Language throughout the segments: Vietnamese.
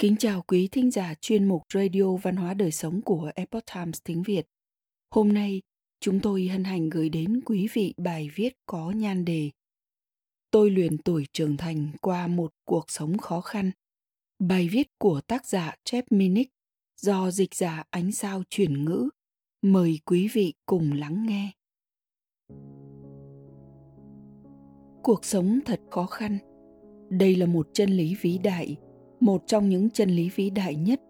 Kính chào quý thính giả chuyên mục Radio Văn hóa Đời Sống của Epoch Times tiếng Việt. Hôm nay, chúng tôi hân hạnh gửi đến quý vị bài viết có nhan đề Tôi luyện tuổi trưởng thành qua một cuộc sống khó khăn. Bài viết của tác giả Jeff Minnick do dịch giả ánh sao chuyển ngữ. Mời quý vị cùng lắng nghe. Cuộc sống thật khó khăn. Đây là một chân lý vĩ đại – một trong những chân lý vĩ đại nhất.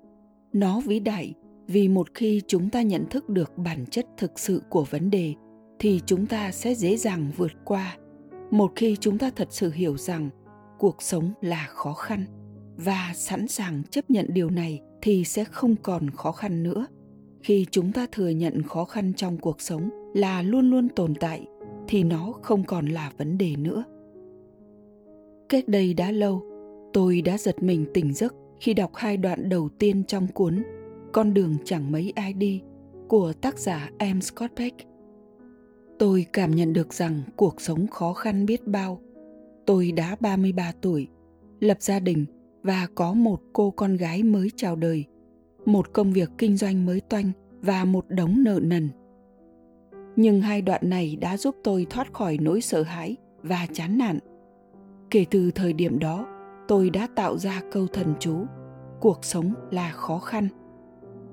Nó vĩ đại vì một khi chúng ta nhận thức được bản chất thực sự của vấn đề, thì chúng ta sẽ dễ dàng vượt qua. Một khi chúng ta thật sự hiểu rằng cuộc sống là khó khăn và sẵn sàng chấp nhận điều này thì sẽ không còn khó khăn nữa. Khi chúng ta thừa nhận khó khăn trong cuộc sống là luôn luôn tồn tại, thì nó không còn là vấn đề nữa. Cách đây đã lâu Tôi đã giật mình tỉnh giấc khi đọc hai đoạn đầu tiên trong cuốn Con đường chẳng mấy ai đi của tác giả Em Scott Peck. Tôi cảm nhận được rằng cuộc sống khó khăn biết bao. Tôi đã 33 tuổi, lập gia đình và có một cô con gái mới chào đời, một công việc kinh doanh mới toanh và một đống nợ nần. Nhưng hai đoạn này đã giúp tôi thoát khỏi nỗi sợ hãi và chán nản. Kể từ thời điểm đó, tôi đã tạo ra câu thần chú. Cuộc sống là khó khăn.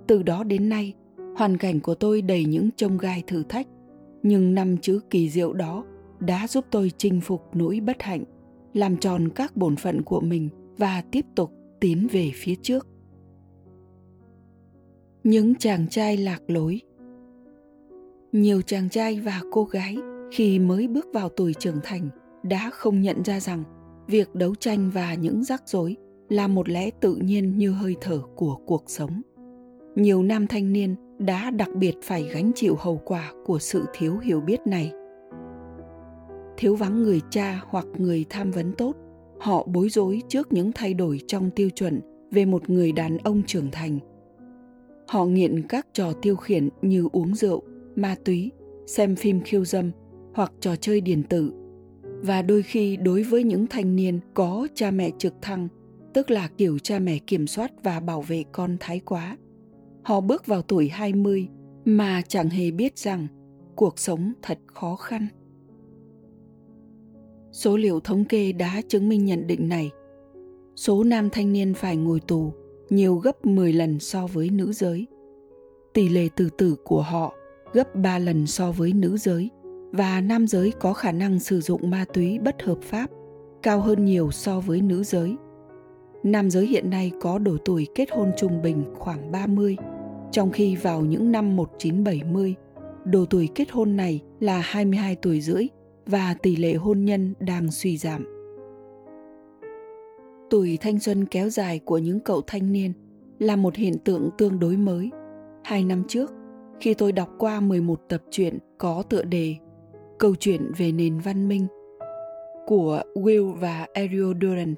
Từ đó đến nay, hoàn cảnh của tôi đầy những trông gai thử thách. Nhưng năm chữ kỳ diệu đó đã giúp tôi chinh phục nỗi bất hạnh, làm tròn các bổn phận của mình và tiếp tục tiến về phía trước. Những chàng trai lạc lối. Nhiều chàng trai và cô gái khi mới bước vào tuổi trưởng thành đã không nhận ra rằng việc đấu tranh và những rắc rối là một lẽ tự nhiên như hơi thở của cuộc sống. Nhiều nam thanh niên đã đặc biệt phải gánh chịu hậu quả của sự thiếu hiểu biết này. Thiếu vắng người cha hoặc người tham vấn tốt, họ bối rối trước những thay đổi trong tiêu chuẩn về một người đàn ông trưởng thành. Họ nghiện các trò tiêu khiển như uống rượu, ma túy, xem phim khiêu dâm hoặc trò chơi điện tử và đôi khi đối với những thanh niên có cha mẹ trực thăng, tức là kiểu cha mẹ kiểm soát và bảo vệ con thái quá. Họ bước vào tuổi 20 mà chẳng hề biết rằng cuộc sống thật khó khăn. Số liệu thống kê đã chứng minh nhận định này. Số nam thanh niên phải ngồi tù nhiều gấp 10 lần so với nữ giới. Tỷ lệ tự tử của họ gấp 3 lần so với nữ giới và nam giới có khả năng sử dụng ma túy bất hợp pháp cao hơn nhiều so với nữ giới. Nam giới hiện nay có độ tuổi kết hôn trung bình khoảng 30, trong khi vào những năm 1970, độ tuổi kết hôn này là 22 tuổi rưỡi và tỷ lệ hôn nhân đang suy giảm. Tuổi thanh xuân kéo dài của những cậu thanh niên là một hiện tượng tương đối mới. Hai năm trước, khi tôi đọc qua 11 tập truyện có tựa đề câu chuyện về nền văn minh của Will và Ariel Durant.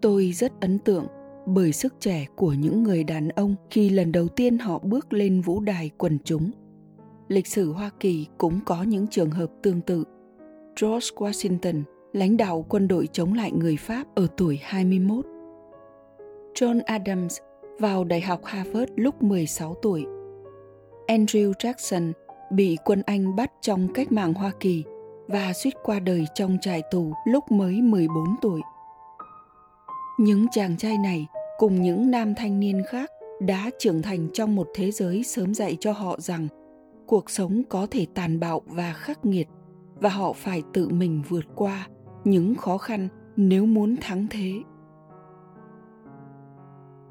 Tôi rất ấn tượng bởi sức trẻ của những người đàn ông khi lần đầu tiên họ bước lên vũ đài quần chúng. Lịch sử Hoa Kỳ cũng có những trường hợp tương tự. George Washington, lãnh đạo quân đội chống lại người Pháp ở tuổi 21. John Adams vào Đại học Harvard lúc 16 tuổi. Andrew Jackson bị quân Anh bắt trong cách mạng Hoa Kỳ và suýt qua đời trong trại tù lúc mới 14 tuổi. Những chàng trai này cùng những nam thanh niên khác đã trưởng thành trong một thế giới sớm dạy cho họ rằng cuộc sống có thể tàn bạo và khắc nghiệt và họ phải tự mình vượt qua những khó khăn nếu muốn thắng thế.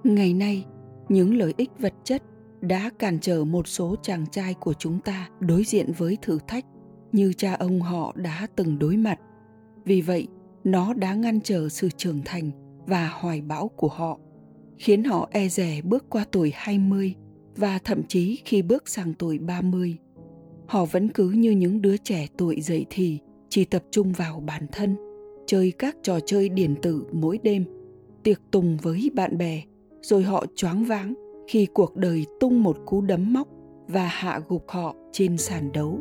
Ngày nay, những lợi ích vật chất đã cản trở một số chàng trai của chúng ta đối diện với thử thách như cha ông họ đã từng đối mặt. Vì vậy, nó đã ngăn trở sự trưởng thành và hoài bão của họ, khiến họ e dè bước qua tuổi 20 và thậm chí khi bước sang tuổi 30. Họ vẫn cứ như những đứa trẻ tuổi dậy thì chỉ tập trung vào bản thân, chơi các trò chơi điện tử mỗi đêm, tiệc tùng với bạn bè, rồi họ choáng váng khi cuộc đời tung một cú đấm móc và hạ gục họ trên sàn đấu.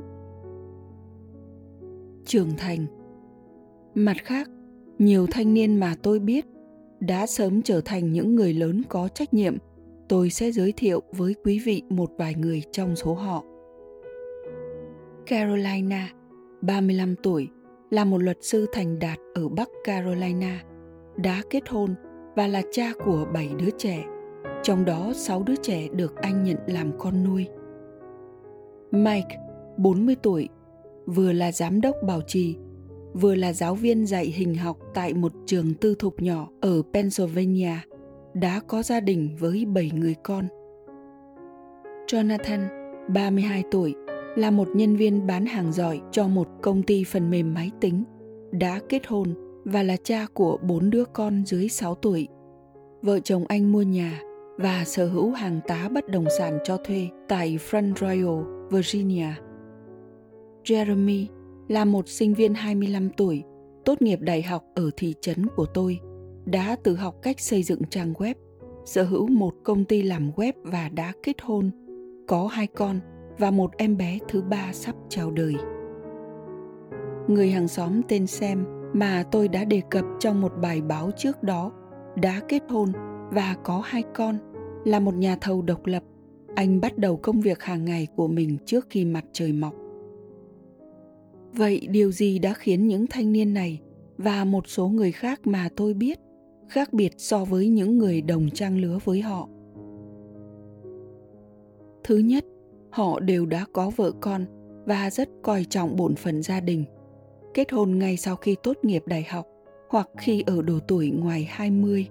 Trưởng thành. Mặt khác nhiều thanh niên mà tôi biết đã sớm trở thành những người lớn có trách nhiệm, tôi sẽ giới thiệu với quý vị một vài người trong số họ. Carolina, 35 tuổi, là một luật sư thành đạt ở Bắc Carolina, đã kết hôn và là cha của 7 đứa trẻ, trong đó 6 đứa trẻ được anh nhận làm con nuôi. Mike, 40 tuổi, vừa là giám đốc bảo trì, vừa là giáo viên dạy hình học tại một trường tư thục nhỏ ở Pennsylvania, đã có gia đình với 7 người con. Jonathan, 32 tuổi, là một nhân viên bán hàng giỏi cho một công ty phần mềm máy tính, đã kết hôn và là cha của bốn đứa con dưới 6 tuổi. Vợ chồng anh mua nhà và sở hữu hàng tá bất động sản cho thuê tại Front Royal, Virginia. Jeremy là một sinh viên 25 tuổi, tốt nghiệp đại học ở thị trấn của tôi, đã tự học cách xây dựng trang web, sở hữu một công ty làm web và đã kết hôn, có hai con và một em bé thứ ba sắp chào đời. Người hàng xóm tên Sam mà tôi đã đề cập trong một bài báo trước đó đã kết hôn và có hai con, là một nhà thầu độc lập. Anh bắt đầu công việc hàng ngày của mình trước khi mặt trời mọc. Vậy điều gì đã khiến những thanh niên này và một số người khác mà tôi biết khác biệt so với những người đồng trang lứa với họ? Thứ nhất, họ đều đã có vợ con và rất coi trọng bổn phận gia đình. Kết hôn ngay sau khi tốt nghiệp đại học hoặc khi ở độ tuổi ngoài 20.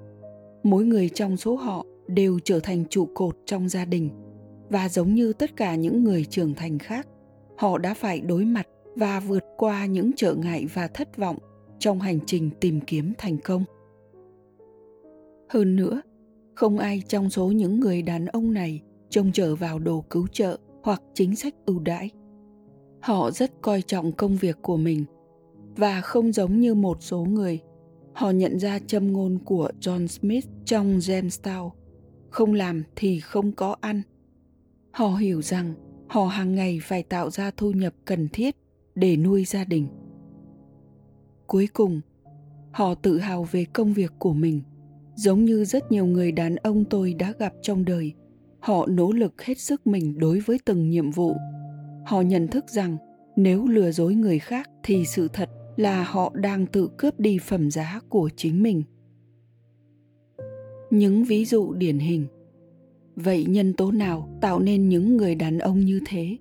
Mỗi người trong số họ đều trở thành trụ cột trong gia đình và giống như tất cả những người trưởng thành khác, họ đã phải đối mặt và vượt qua những trở ngại và thất vọng trong hành trình tìm kiếm thành công. Hơn nữa, không ai trong số những người đàn ông này trông chờ vào đồ cứu trợ hoặc chính sách ưu đãi. Họ rất coi trọng công việc của mình và không giống như một số người. Họ nhận ra châm ngôn của John Smith trong Jamestown, không làm thì không có ăn. Họ hiểu rằng họ hàng ngày phải tạo ra thu nhập cần thiết để nuôi gia đình. Cuối cùng, họ tự hào về công việc của mình, giống như rất nhiều người đàn ông tôi đã gặp trong đời. Họ nỗ lực hết sức mình đối với từng nhiệm vụ. Họ nhận thức rằng nếu lừa dối người khác thì sự thật là họ đang tự cướp đi phẩm giá của chính mình những ví dụ điển hình vậy nhân tố nào tạo nên những người đàn ông như thế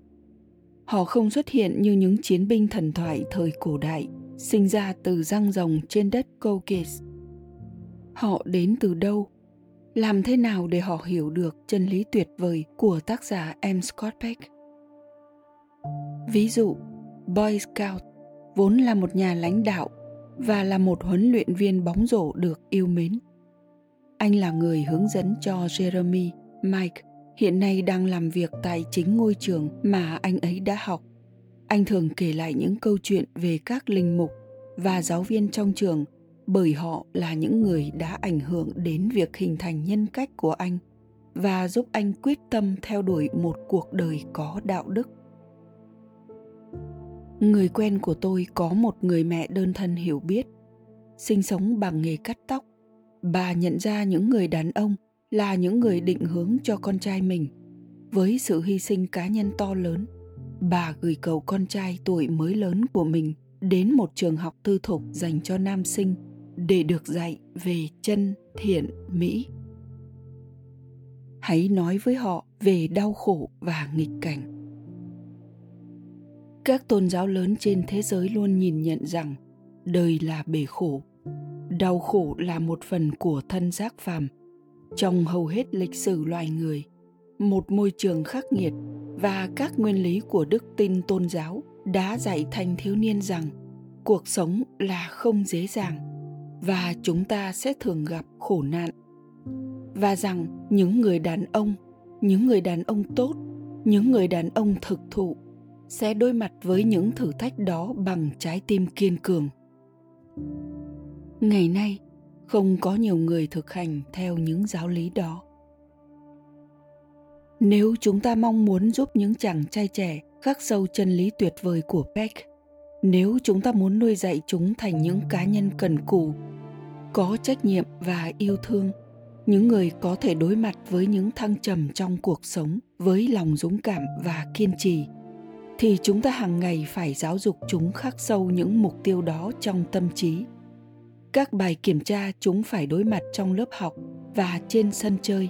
họ không xuất hiện như những chiến binh thần thoại thời cổ đại sinh ra từ răng rồng trên đất Caucasus. Họ đến từ đâu? Làm thế nào để họ hiểu được chân lý tuyệt vời của tác giả M. Scott Peck? Ví dụ, Boy Scout vốn là một nhà lãnh đạo và là một huấn luyện viên bóng rổ được yêu mến. Anh là người hướng dẫn cho Jeremy, Mike, hiện nay đang làm việc tại chính ngôi trường mà anh ấy đã học. Anh thường kể lại những câu chuyện về các linh mục và giáo viên trong trường bởi họ là những người đã ảnh hưởng đến việc hình thành nhân cách của anh và giúp anh quyết tâm theo đuổi một cuộc đời có đạo đức người quen của tôi có một người mẹ đơn thân hiểu biết, sinh sống bằng nghề cắt tóc. Bà nhận ra những người đàn ông là những người định hướng cho con trai mình với sự hy sinh cá nhân to lớn. Bà gửi cầu con trai tuổi mới lớn của mình đến một trường học tư thục dành cho nam sinh để được dạy về chân, thiện, mỹ. Hãy nói với họ về đau khổ và nghịch cảnh các tôn giáo lớn trên thế giới luôn nhìn nhận rằng đời là bể khổ. Đau khổ là một phần của thân giác phàm. Trong hầu hết lịch sử loài người, một môi trường khắc nghiệt và các nguyên lý của đức tin tôn giáo đã dạy thanh thiếu niên rằng cuộc sống là không dễ dàng và chúng ta sẽ thường gặp khổ nạn. Và rằng những người đàn ông, những người đàn ông tốt, những người đàn ông thực thụ sẽ đối mặt với những thử thách đó bằng trái tim kiên cường. Ngày nay không có nhiều người thực hành theo những giáo lý đó. Nếu chúng ta mong muốn giúp những chàng trai trẻ khắc sâu chân lý tuyệt vời của Beck, nếu chúng ta muốn nuôi dạy chúng thành những cá nhân cần cù, có trách nhiệm và yêu thương những người có thể đối mặt với những thăng trầm trong cuộc sống với lòng dũng cảm và kiên trì thì chúng ta hàng ngày phải giáo dục chúng khắc sâu những mục tiêu đó trong tâm trí. Các bài kiểm tra chúng phải đối mặt trong lớp học và trên sân chơi.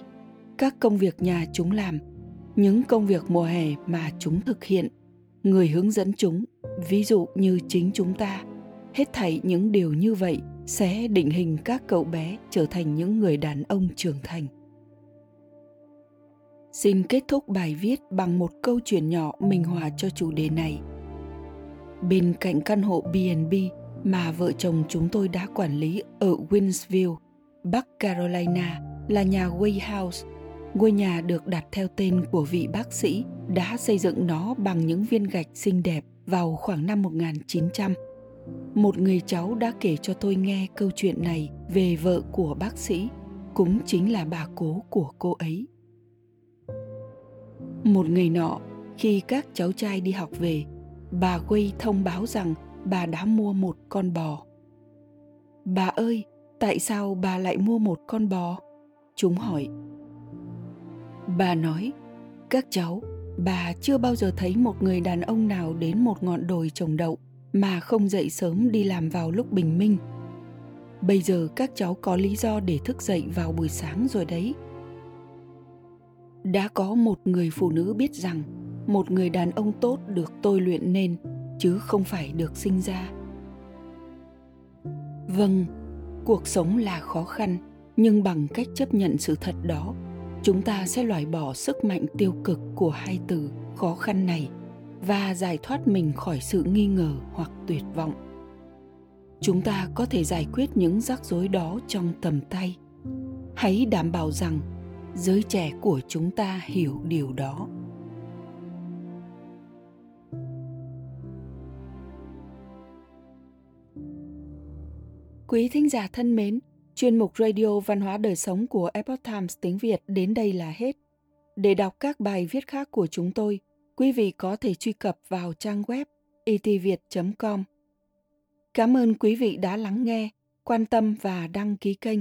Các công việc nhà chúng làm, những công việc mùa hè mà chúng thực hiện. Người hướng dẫn chúng, ví dụ như chính chúng ta. Hết thảy những điều như vậy sẽ định hình các cậu bé trở thành những người đàn ông trưởng thành xin kết thúc bài viết bằng một câu chuyện nhỏ minh họa cho chủ đề này bên cạnh căn hộ B&B mà vợ chồng chúng tôi đã quản lý ở Winsville, Bắc Carolina là nhà Way House. Ngôi nhà được đặt theo tên của vị bác sĩ đã xây dựng nó bằng những viên gạch xinh đẹp vào khoảng năm 1900. Một người cháu đã kể cho tôi nghe câu chuyện này về vợ của bác sĩ, cũng chính là bà cố của cô ấy. Một ngày nọ, khi các cháu trai đi học về, bà Quay thông báo rằng bà đã mua một con bò. Bà ơi, tại sao bà lại mua một con bò? Chúng hỏi. Bà nói, các cháu, bà chưa bao giờ thấy một người đàn ông nào đến một ngọn đồi trồng đậu mà không dậy sớm đi làm vào lúc bình minh. Bây giờ các cháu có lý do để thức dậy vào buổi sáng rồi đấy. Đã có một người phụ nữ biết rằng một người đàn ông tốt được tôi luyện nên, chứ không phải được sinh ra. Vâng cuộc sống là khó khăn, nhưng bằng cách chấp nhận sự thật đó, chúng ta sẽ loại bỏ sức mạnh tiêu cực của hai từ khó khăn này và giải thoát mình khỏi sự nghi ngờ hoặc tuyệt vọng. Chúng ta có thể giải quyết những rắc rối đó trong tầm tay. Hãy đảm bảo rằng giới trẻ của chúng ta hiểu điều đó Quý thính giả thân mến, chuyên mục Radio Văn hóa Đời Sống của Epoch Times tiếng Việt đến đây là hết. Để đọc các bài viết khác của chúng tôi, quý vị có thể truy cập vào trang web itviet.com. Cảm ơn quý vị đã lắng nghe, quan tâm và đăng ký kênh.